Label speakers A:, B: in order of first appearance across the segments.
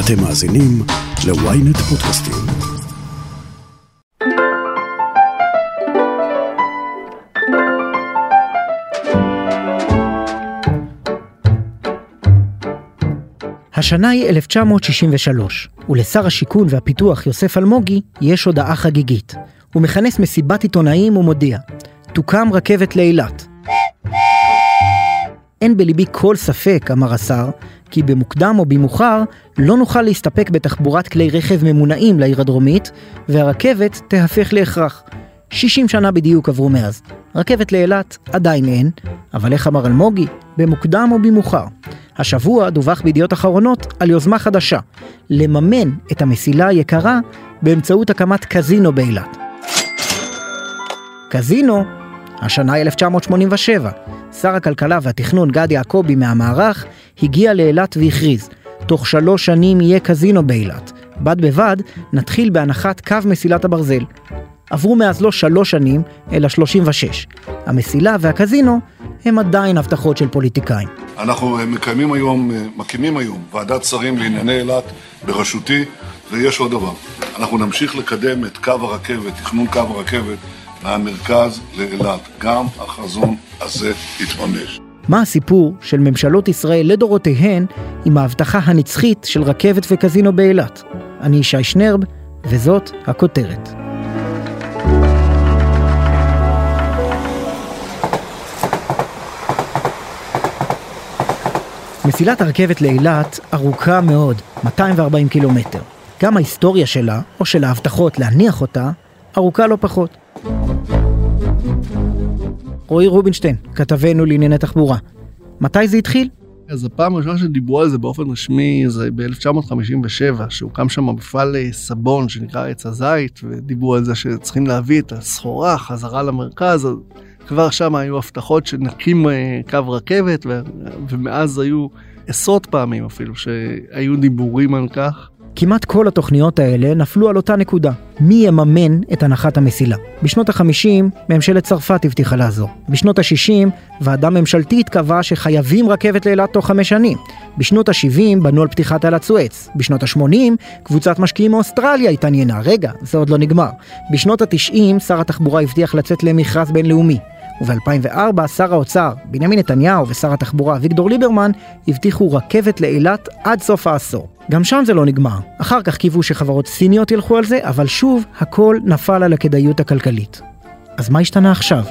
A: אתם מאזינים ל-ynet פודקאסטים.
B: השנה היא 1963, ולשר השיכון והפיתוח יוסף אלמוגי יש הודעה חגיגית. הוא מכנס מסיבת עיתונאים ומודיע, תוקם רכבת לאילת. אין בליבי כל ספק, אמר השר, כי במוקדם או במאוחר לא נוכל להסתפק בתחבורת כלי רכב ממונעים לעיר הדרומית, והרכבת תהפך להכרח. 60 שנה בדיוק עברו מאז. רכבת לאילת עדיין אין, אבל איך אמר אלמוגי? במוקדם או במאוחר. השבוע דווח בידיעות אחרונות על יוזמה חדשה, לממן את המסילה היקרה באמצעות הקמת קזינו באילת. קזינו, השנה היא 1987, שר הכלכלה והתכנון גד יעקבי מהמערך הגיע לאילת והכריז, תוך שלוש שנים יהיה קזינו באילת. בד בבד, נתחיל בהנחת קו מסילת הברזל. עברו מאז לא שלוש שנים, אלא 36. המסילה והקזינו הם עדיין הבטחות של פוליטיקאים.
C: אנחנו מקיימים היום, מקימים היום ועדת שרים לענייני אילת בראשותי, ויש עוד דבר. אנחנו נמשיך לקדם את קו הרכבת, תכנון קו הרכבת מהמרכז לאילת. גם החזון הזה יתממש.
B: מה הסיפור של ממשלות ישראל לדורותיהן עם ההבטחה הנצחית של רכבת וקזינו באילת? אני ישי שנרב, וזאת הכותרת. מסילת הרכבת לאילת ארוכה מאוד, 240 קילומטר. גם ההיסטוריה שלה, או של ההבטחות להניח אותה, ארוכה לא פחות. רועי רובינשטיין, כתבנו לענייני תחבורה. מתי זה התחיל?
D: אז הפעם הראשונה שדיברו על זה באופן רשמי זה ב-1957, שהוקם שם מפעל אה, סבון שנקרא עץ הזית, ודיברו על זה שצריכים להביא את הסחורה חזרה למרכז, אז כבר שם היו הבטחות שנקים אה, קו רכבת, ו- ומאז היו עשרות פעמים אפילו שהיו דיבורים על כך.
B: כמעט כל התוכניות האלה נפלו על אותה נקודה, מי יממן את הנחת המסילה. בשנות ה-50 ממשלת צרפת הבטיחה לעזור. בשנות ה-60 ועדה ממשלתית קבעה שחייבים רכבת לאילת תוך חמש שנים. בשנות ה-70 בנו על פתיחת תעלת סואץ. בשנות ה-80 קבוצת משקיעים מאוסטרליה התעניינה, רגע, זה עוד לא נגמר. בשנות ה-90 שר התחבורה הבטיח לצאת למכרז בינלאומי. וב-2004 שר האוצר בנימין נתניהו ושר התחבורה אביגדור ליברמן הבטיחו רכבת לאילת עד סוף העשור. גם שם זה לא נגמר. אחר כך קיוו שחברות סיניות ילכו על זה, אבל שוב הכל נפל על הכדאיות הכלכלית. אז מה השתנה עכשיו?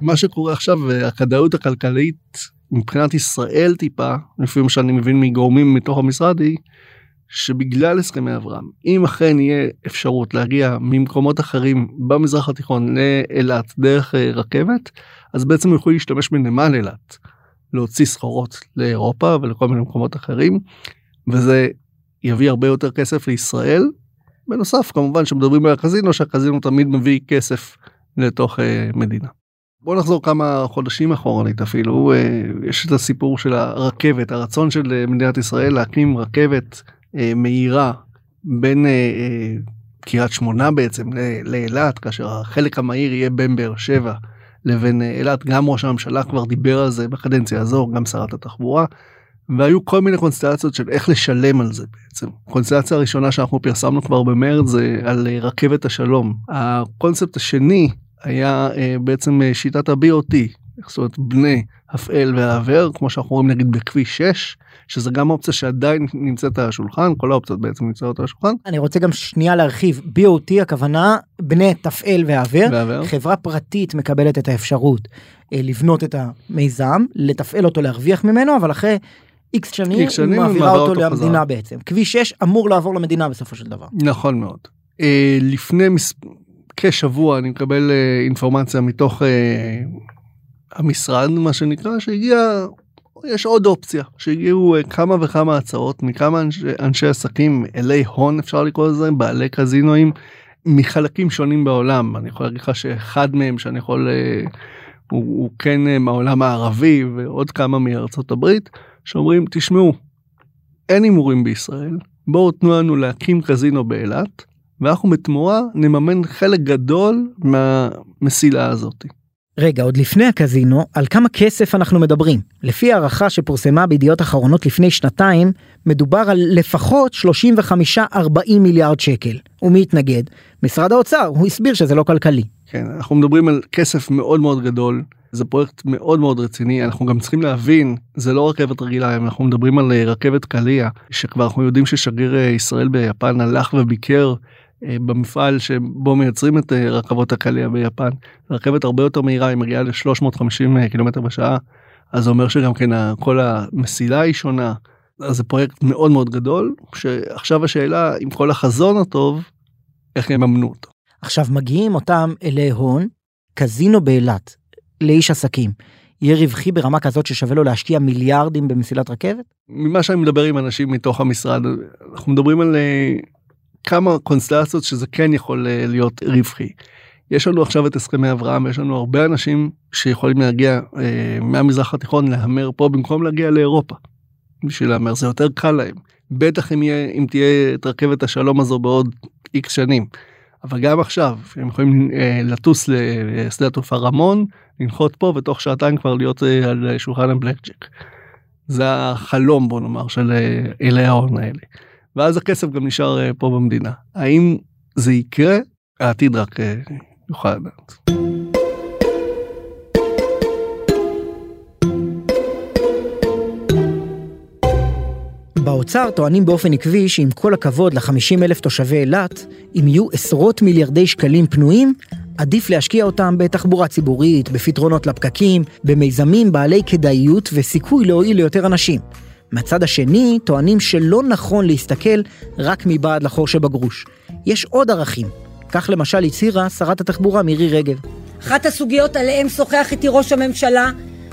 D: מה שקורה עכשיו, הכדאיות הכלכלית מבחינת ישראל טיפה, לפי מה שאני מבין מגורמים מתוך המשרד, היא שבגלל הסכמי אברהם, אם אכן יהיה אפשרות להגיע ממקומות אחרים במזרח התיכון לאילת דרך אה, רכבת, אז בעצם יוכלו להשתמש בנמל אילת, להוציא סחורות לאירופה ולכל מיני מקומות אחרים, וזה יביא הרבה יותר כסף לישראל. בנוסף כמובן שמדברים על הקזינו שהקזינו תמיד מביא כסף לתוך אה, מדינה. בוא נחזור כמה חודשים אחורנית אפילו אה, יש את הסיפור של הרכבת הרצון של מדינת ישראל להקים רכבת מהירה בין אה, אה, קריית שמונה בעצם לאילת כאשר החלק המהיר יהיה בין באר שבע לבין אילת גם ראש הממשלה כבר דיבר על זה בקדנציה הזו גם שרת התחבורה. והיו כל מיני קונסטלציות של איך לשלם על זה בעצם. קונסטלציה הראשונה שאנחנו פרסמנו כבר במרץ זה על רכבת השלום. הקונספט השני היה בעצם שיטת ה-BOT, זאת אומרת בני הפעל והעבר כמו שאנחנו רואים נגיד בכביש 6 שזה גם אופציה שעדיין נמצאת על השולחן כל האופציות בעצם נמצאות על השולחן.
B: אני רוצה גם שנייה להרחיב BOT הכוונה בני תפעל והעבר חברה פרטית מקבלת את האפשרות אה, לבנות את המיזם לתפעל אותו להרוויח ממנו אבל אחרי איקס שנים, שנים מעבירה אותו, אותו למדינה חזרה. בעצם כביש 6 אמור לעבור למדינה בסופו של דבר.
D: נכון מאוד. אה, לפני מס... כשבוע אני מקבל אה, אינפורמציה מתוך המשרד מה שנקרא שהגיע יש עוד אופציה שהגיעו אה, כמה וכמה הצעות מכמה אנשי, אנשי עסקים אלי הון אפשר לקרוא לזה בעלי קזינואים מחלקים שונים בעולם אני יכול להגיד לך שאחד מהם שאני יכול אה, הוא, הוא כן אה, מהעולם הערבי ועוד כמה מארצות הברית שאומרים תשמעו אין הימורים בישראל בואו תנו לנו להקים קזינו באילת ואנחנו בתמורה נממן חלק גדול מהמסילה הזאתי.
B: רגע, עוד לפני הקזינו, על כמה כסף אנחנו מדברים? לפי הערכה שפורסמה בידיעות אחרונות לפני שנתיים, מדובר על לפחות 35-40 מיליארד שקל. ומי התנגד? משרד האוצר, הוא הסביר שזה לא כלכלי.
D: כן, אנחנו מדברים על כסף מאוד מאוד גדול, זה פרויקט מאוד מאוד רציני, אנחנו גם צריכים להבין, זה לא רכבת רגילה, אנחנו מדברים על אה, רכבת קליע, שכבר אנחנו יודעים ששגריר אה, ישראל ביפן הלך וביקר במפעל שבו מייצרים את רכבות הקליע ביפן. רכבת הרבה יותר מהירה, היא מגיעה ל-350 קילומטר בשעה, אז זה אומר שגם כן כל המסילה היא שונה. אז זה פרויקט מאוד מאוד גדול, שעכשיו השאלה, עם כל החזון הטוב, איך יממנו אותו.
B: עכשיו מגיעים אותם אלי הון, קזינו באילת, לאיש עסקים. יהיה רווחי ברמה כזאת ששווה לו להשקיע מיליארדים במסילת רכבת?
D: ממה שאני מדבר עם אנשים מתוך המשרד, אנחנו מדברים על כמה קונסטלציות שזה כן יכול uh, להיות רווחי. יש לנו עכשיו את הסכמי אברהם, יש לנו הרבה אנשים שיכולים להגיע uh, מהמזרח התיכון להמר פה במקום להגיע לאירופה. בשביל להמר זה יותר קל להם. בטח אם, יהיה, אם תהיה את רכבת השלום הזו בעוד איקס שנים. אבל גם עכשיו הם יכולים אה, לטוס לשדה התעופה רמון, לנחות פה ותוך שעתיים כבר להיות אה, על שולחן הבלק ג'ק. זה החלום בוא נאמר של אה, אלי ההון האלה. ואז הכסף גם נשאר אה, פה במדינה. האם זה יקרה? העתיד רק אה, יוכל לדעת.
B: באוצר טוענים באופן עקבי שעם כל הכבוד ל-50 אלף תושבי אילת, אם יהיו עשרות מיליארדי שקלים פנויים, עדיף להשקיע אותם בתחבורה ציבורית, בפתרונות לפקקים, במיזמים בעלי כדאיות וסיכוי להועיל ליותר אנשים. מהצד השני, טוענים שלא נכון להסתכל רק מבעד לחור שבגרוש. יש עוד ערכים. כך למשל הצהירה שרת התחבורה מירי רגב.
E: אחת הסוגיות עליהן שוחח איתי ראש הממשלה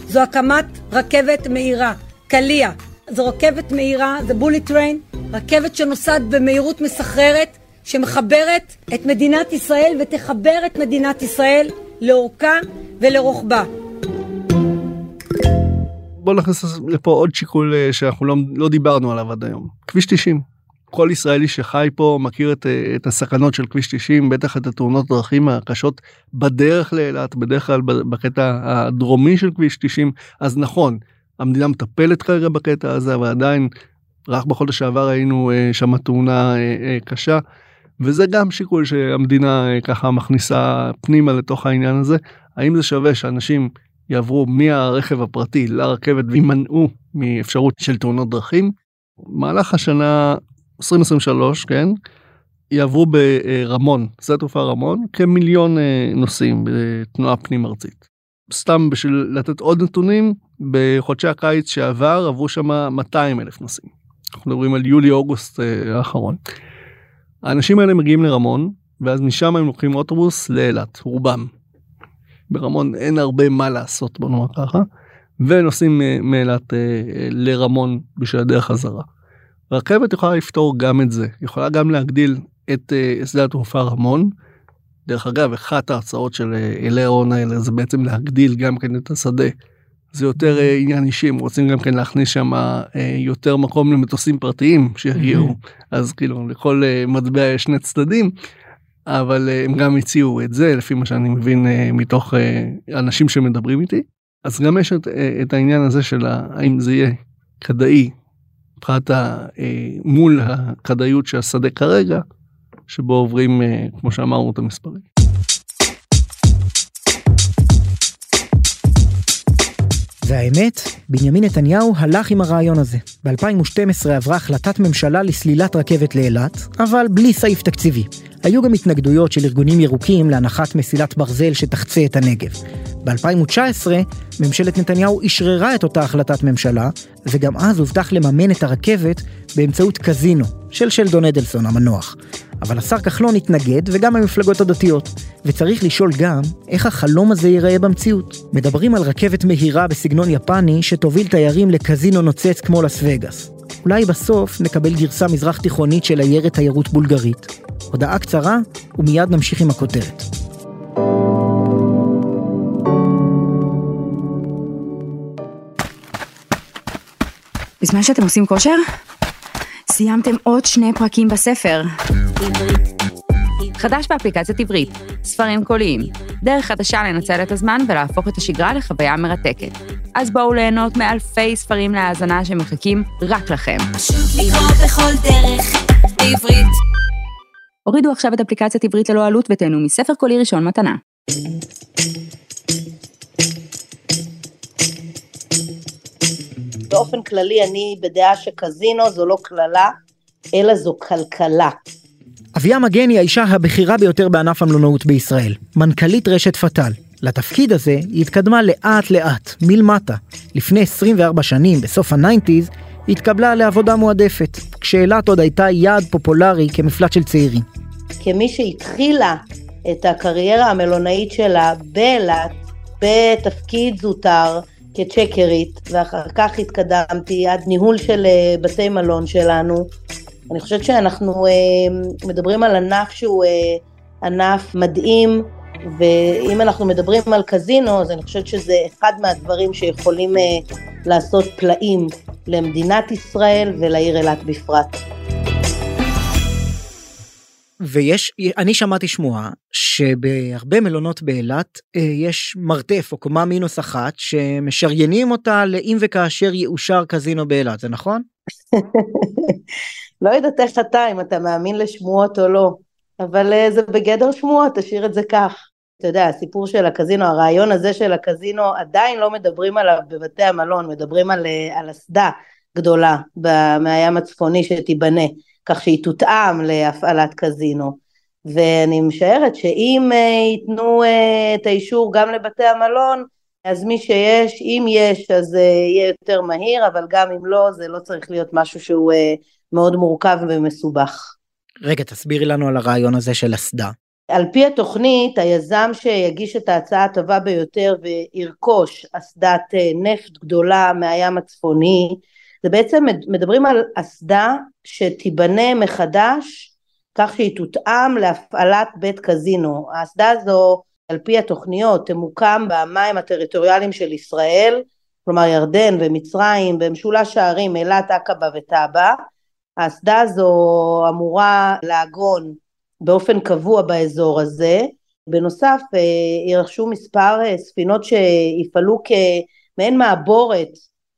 E: זו הקמת רכבת מהירה, קליע, זו רכבת מהירה, זה בולי טריין, רכבת שנוסעת במהירות מסחררת, שמחברת את מדינת ישראל ותחבר את מדינת ישראל לאורכה ולרוחבה.
D: בוא נכניס לפה עוד שיקול אה, שאנחנו לא, לא דיברנו עליו עד היום. כביש 90. כל ישראלי שחי פה מכיר את, אה, את הסכנות של כביש 90, בטח את התאונות דרכים הקשות בדרך לאילת, בדרך כלל בקטע הדרומי של כביש 90. אז נכון, המדינה מטפלת כרגע בקטע הזה, אבל עדיין רק בחודש שעבר היינו אה, שם תאונה קשה. וזה גם שיקול שהמדינה ככה מכניסה פנימה לתוך העניין הזה. האם זה שווה שאנשים יעברו מהרכב הפרטי לרכבת וימנעו מאפשרות של תאונות דרכים? מהלך השנה 2023, כן, יעברו ברמון, שדה תעופה רמון, כמיליון נוסעים בתנועה פנים ארצית. סתם בשביל לתת עוד נתונים, בחודשי הקיץ שעבר עברו שם 200 אלף נוסעים. אנחנו מדברים על יולי-אוגוסט אה, האחרון. האנשים האלה מגיעים לרמון, ואז משם הם לוקחים אוטובוס לאילת, רובם. ברמון אין הרבה מה לעשות, בוא נאמר ככה, ונוסעים אה, מאילת אה, לרמון בשביל הדרך חזרה. רכבת יכולה לפתור גם את זה, יכולה גם להגדיל את שדה התעופה רמון, דרך אגב, אחת ההרצאות של אה, אלי ההון האלה זה בעצם להגדיל גם כן את השדה. זה יותר אה, עניין אישי, הם רוצים גם כן להכניס שם אה, יותר מקום למטוסים פרטיים שיגיעו, אז כאילו לכל מטבע יש שני צדדים, אבל הם גם הציעו את זה לפי מה שאני מבין מתוך אנשים שמדברים איתי. אז גם יש את, את העניין הזה של האם זה יהיה כדאי מבחינת מול הכדאיות של השדה כרגע, שבו עוברים, אה, כמו שאמרנו, את המספרים.
B: והאמת, בנימין נתניהו הלך עם הרעיון הזה. ב-2012 עברה החלטת ממשלה לסלילת רכבת לאילת, אבל בלי סעיף תקציבי. היו גם התנגדויות של ארגונים ירוקים להנחת מסילת ברזל שתחצה את הנגב. ב-2019, ממשלת נתניהו אשררה את אותה החלטת ממשלה, וגם אז הובטח לממן את הרכבת באמצעות קזינו, של שלדון אדלסון המנוח. אבל השר כחלון התנגד, וגם המפלגות הדתיות. וצריך לשאול גם, איך החלום הזה ייראה במציאות. מדברים על רכבת מהירה בסגנון יפני, שתוביל תיירים לקזינו נוצץ כמו לס וגאס. אולי בסוף נקבל גרסה מזרח תיכונית של עיירת תיירות בולגרית. הודעה קצרה, ומיד נמשיך עם הכותרת.
F: בזמן שאתם עושים כושר, סיימתם עוד שני פרקים בספר. חדש באפליקציית עברית, ספרים קוליים, דרך חדשה לנצל את הזמן ולהפוך את השגרה לחוויה מרתקת. אז בואו ליהנות מאלפי ספרים להאזנה שמחכים רק לכם.
G: לקרוא בכל דרך, בעברית.
F: הורידו עכשיו את אפליקציית עברית ללא עלות ותהנו מספר קולי ראשון מתנה.
H: באופן כללי אני בדעה שקזינו זו לא קללה, אלא זו כלכלה.
B: אביה מגן היא האישה הבכירה ביותר בענף המלונאות בישראל, מנכ"לית רשת פתאל. לתפקיד הזה היא התקדמה לאט לאט, מלמטה. לפני 24 שנים, בסוף ה nineties, התקבלה לעבודה מועדפת, כשאילת עוד הייתה יעד פופולרי כמפלט של צעירים.
H: כמי שהתחילה את הקריירה המלונאית שלה באילת, בתפקיד זוטר, כצ'קרית, ואחר כך התקדמתי עד ניהול של אה, בתי מלון שלנו. אני חושבת שאנחנו אה, מדברים על ענף שהוא אה, ענף מדהים, ואם אנחנו מדברים על קזינו, אז אני חושבת שזה אחד מהדברים שיכולים לעשות פלאים למדינת ישראל ולעיר אילת בפרט.
B: ויש, אני שמעתי שמועה שבהרבה מלונות באילת אה, יש מרתף או קומה מינוס אחת שמשריינים אותה לאם וכאשר יאושר קזינו באילת, זה נכון?
H: לא יודעת איך אתה, אם אתה מאמין לשמועות או לא, אבל אה, זה בגדר שמועות, תשאיר את זה כך. אתה יודע, הסיפור של הקזינו, הרעיון הזה של הקזינו, עדיין לא מדברים עליו בבתי המלון, מדברים על, אה, על אסדה גדולה מהים הצפוני שתיבנה. כך שהיא תותאם להפעלת קזינו. ואני משערת שאם uh, ייתנו uh, את האישור גם לבתי המלון, אז מי שיש, אם יש, אז יהיה יותר מהיר, אבל גם אם לא, זה לא צריך להיות משהו שהוא מאוד מורכב ומסובך.
B: רגע, תסבירי לנו על הרעיון הזה של אסדה.
H: על פי התוכנית, היזם שיגיש את ההצעה הטובה ביותר וירכוש אסדת נפט גדולה מהים הצפוני, זה בעצם מדברים על אסדה שתיבנה מחדש כך שהיא תותאם להפעלת בית קזינו. האסדה הזו על פי התוכניות תמוקם במים הטריטוריאליים של ישראל, כלומר ירדן ומצרים במשולש הערים אילת, עקבה וטאבה. האסדה הזו אמורה לעגון באופן קבוע באזור הזה. בנוסף אה, ירכשו מספר אה, ספינות שיפעלו כמעין מעבורת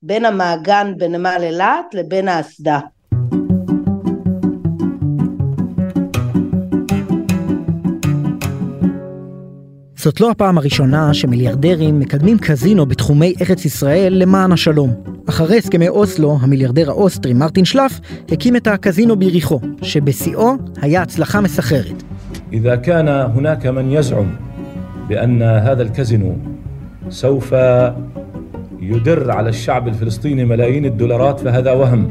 H: בין המעגן בנמל אילת לבין האסדה.
B: זאת לא הפעם הראשונה שמיליארדרים מקדמים קזינו בתחומי ארץ ישראל למען השלום. אחרי הסכמי אוסלו, המיליארדר האוסטרי מרטין שלף הקים את הקזינו ביריחו, שבשיאו היה הצלחה מסחררת.
I: إذا كان هناك من يزعم بأن هذا الكازينو سوف يدر على الشعب الفلسطيني ملايين الدولارات فهذا وهم.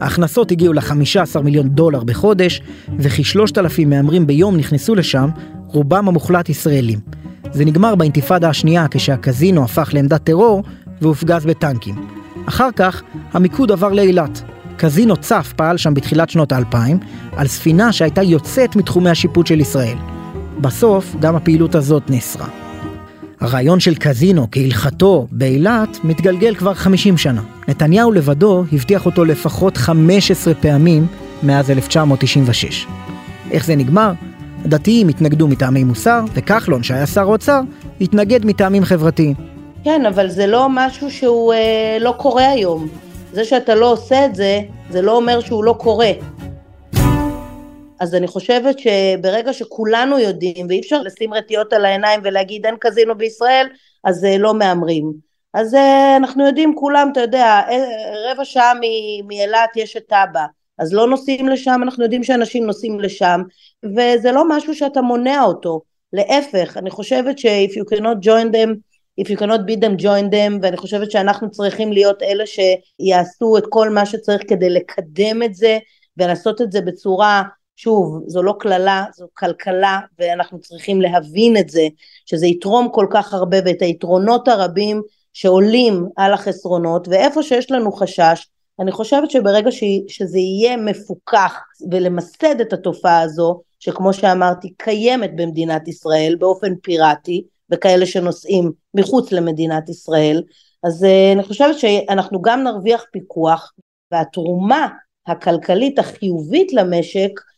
B: ההכנסות הגיעו ל-15 מיליון דולר בחודש, וכ-3,000 מהמרים ביום נכנסו לשם, רובם המוחלט ישראלים. זה נגמר באינתיפאדה השנייה כשהקזינו הפך לעמדת טרור והופגז בטנקים. אחר כך המיקוד עבר לאילת. קזינו צף פעל שם בתחילת שנות האלפיים, על ספינה שהייתה יוצאת מתחומי השיפוט של ישראל. בסוף גם הפעילות הזאת נאסרה. הרעיון של קזינו כהלכתו באילת מתגלגל כבר 50 שנה. נתניהו לבדו הבטיח אותו לפחות 15 פעמים מאז 1996. איך זה נגמר? הדתיים התנגדו מטעמי מוסר, וכחלון, שהיה שר אוצר, התנגד מטעמים חברתיים.
H: כן, אבל זה לא משהו שהוא אה, לא קורה היום. זה שאתה לא עושה את זה, זה לא אומר שהוא לא קורה. אז אני חושבת שברגע שכולנו יודעים, ואי אפשר לשים רטיות על העיניים ולהגיד אין קזינו בישראל, אז אה, לא מהמרים. אז אה, אנחנו יודעים כולם, אתה יודע, אה, רבע שעה מאילת יש את טאבה, אז לא נוסעים לשם, אנחנו יודעים שאנשים נוסעים לשם, וזה לא משהו שאתה מונע אותו, להפך, אני חושבת ש- if you cannot join them, if you cannot beat them, join them, ואני חושבת שאנחנו צריכים להיות אלה שיעשו את כל מה שצריך כדי לקדם את זה, ולעשות את זה בצורה שוב, זו לא קללה, זו כלכלה, ואנחנו צריכים להבין את זה, שזה יתרום כל כך הרבה, ואת היתרונות הרבים שעולים על החסרונות, ואיפה שיש לנו חשש, אני חושבת שברגע ש, שזה יהיה מפוקח ולמסד את התופעה הזו, שכמו שאמרתי, קיימת במדינת ישראל באופן פיראטי, וכאלה שנוסעים מחוץ למדינת ישראל, אז uh, אני חושבת שאנחנו גם נרוויח פיקוח, והתרומה הכלכלית החיובית למשק אה,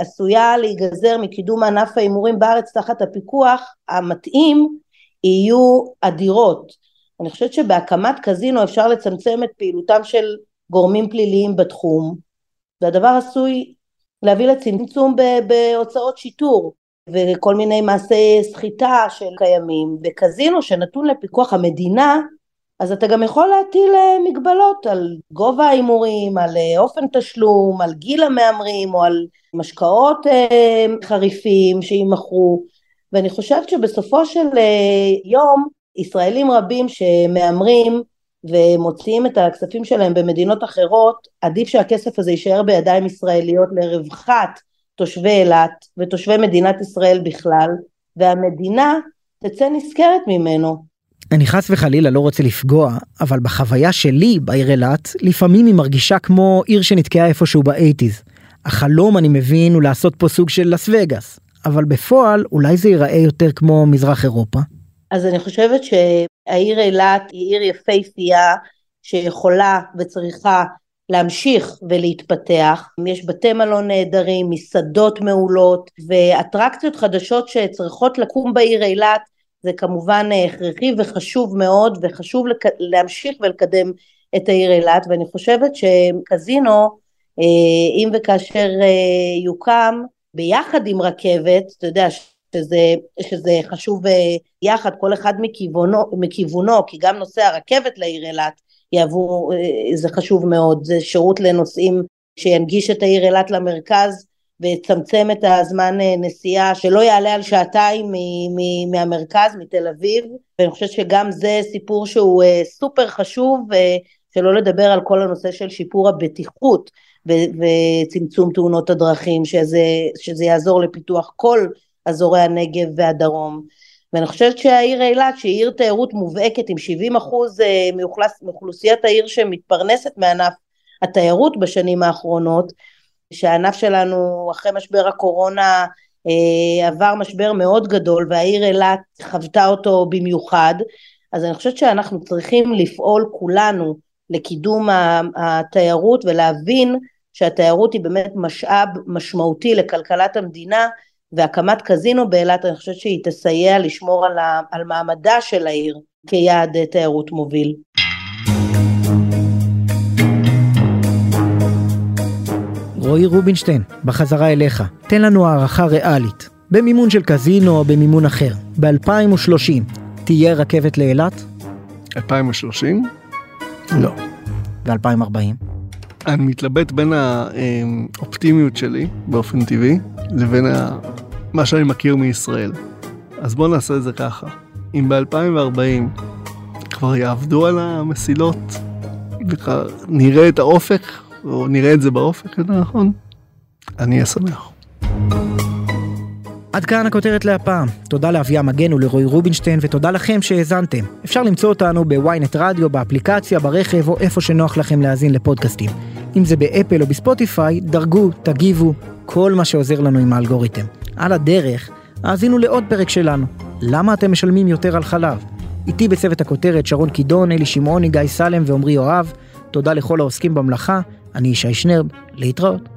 H: עשויה להיגזר מקידום ענף ההימורים בארץ תחת הפיקוח המתאים יהיו אדירות. אני חושבת שבהקמת קזינו אפשר לצמצם את פעילותם של גורמים פליליים בתחום והדבר עשוי להביא לצמצום בהוצאות שיטור וכל מיני מעשי סחיטה שקיימים. בקזינו שנתון לפיקוח המדינה אז אתה גם יכול להטיל אה, מגבלות על גובה ההימורים, על אה, אופן תשלום, על גיל המהמרים או על משקאות אה, חריפים שימכרו ואני חושבת שבסופו של יום ישראלים רבים שמהמרים ומוציאים את הכספים שלהם במדינות אחרות, עדיף שהכסף הזה יישאר בידיים ישראליות לרווחת תושבי אילת ותושבי מדינת ישראל בכלל, והמדינה תצא נשכרת ממנו.
B: אני חס וחלילה לא רוצה לפגוע, אבל בחוויה שלי בעיר אילת, לפעמים היא מרגישה כמו עיר שנתקעה איפשהו באייטיז. החלום אני מבין הוא לעשות פה סוג של לס וגאס, אבל בפועל אולי זה ייראה יותר כמו מזרח אירופה.
H: אז אני חושבת שהעיר אילת היא עיר יפהפייה שיכולה וצריכה להמשיך ולהתפתח. יש בתי מלון נהדרים, מסעדות מעולות ואטרקציות חדשות שצריכות לקום בעיר אילת זה כמובן אה, הכרחי וחשוב מאוד וחשוב לק... להמשיך ולקדם את העיר אילת ואני חושבת שקזינו אה, אם וכאשר אה, יוקם ביחד עם רכבת, אתה יודע שזה, שזה חשוב יחד כל אחד מכיוונו, מכיוונו כי גם נושא הרכבת לעיר אילת יעבו, זה חשוב מאוד, זה שירות לנוסעים שינגיש את העיר אילת למרכז ויצמצם את הזמן אה, נסיעה שלא יעלה על שעתיים מהמרכז, מתל אביב, ואני חושבת שגם זה סיפור שהוא אה, סופר חשוב, שלא לדבר על כל הנושא של שיפור הבטיחות וצמצום תאונות הדרכים, שזה, שזה יעזור לפיתוח כל אזורי הנגב והדרום. ואני חושבת שהעיר אילת שהיא עיר תיירות מובהקת עם 70 אחוז אה, מאוכלוסיית העיר שמתפרנסת מענף התיירות בשנים האחרונות, שהענף שלנו אחרי משבר הקורונה אה, עבר משבר מאוד גדול והעיר אילת חוותה אותו במיוחד, אז אני חושבת שאנחנו צריכים לפעול כולנו לקידום התיירות ולהבין שהתיירות היא באמת משאב משמעותי לכלכלת המדינה והקמת קזינו באילת אני חושבת שהיא תסייע לשמור על, ה, על מעמדה של העיר כיעד תיירות מוביל.
B: רועי רובינשטיין, בחזרה אליך, תן לנו הערכה ריאלית, במימון של קזינו או במימון אחר, ב-2030 תהיה רכבת לאילת?
D: 2030?
B: לא. ב-2040?
D: אני מתלבט בין האופטימיות שלי באופן טבעי לבין מה שאני מכיר מישראל. אז בואו נעשה את זה ככה. אם ב-2040 כבר יעבדו על המסילות ונראה את האופק או נראה את זה באופק, יותר נכון, אני אהיה שמח.
B: עד כאן הכותרת להפעם. תודה לאביה מגן ולרועי רובינשטיין, ותודה לכם שהאזנתם. אפשר למצוא אותנו בוויינט רדיו, באפליקציה, ברכב, או איפה שנוח לכם להאזין לפודקאסטים. אם זה באפל או בספוטיפיי, דרגו, תגיבו, כל מה שעוזר לנו עם האלגוריתם. על הדרך, האזינו לעוד פרק שלנו. למה אתם משלמים יותר על חלב? איתי בצוות הכותרת שרון קידון, אלי שמעוני, גיא סלם ועמרי יואב. תודה לכל העוסקים במלאכה. אני ישי שנרב, להתראות.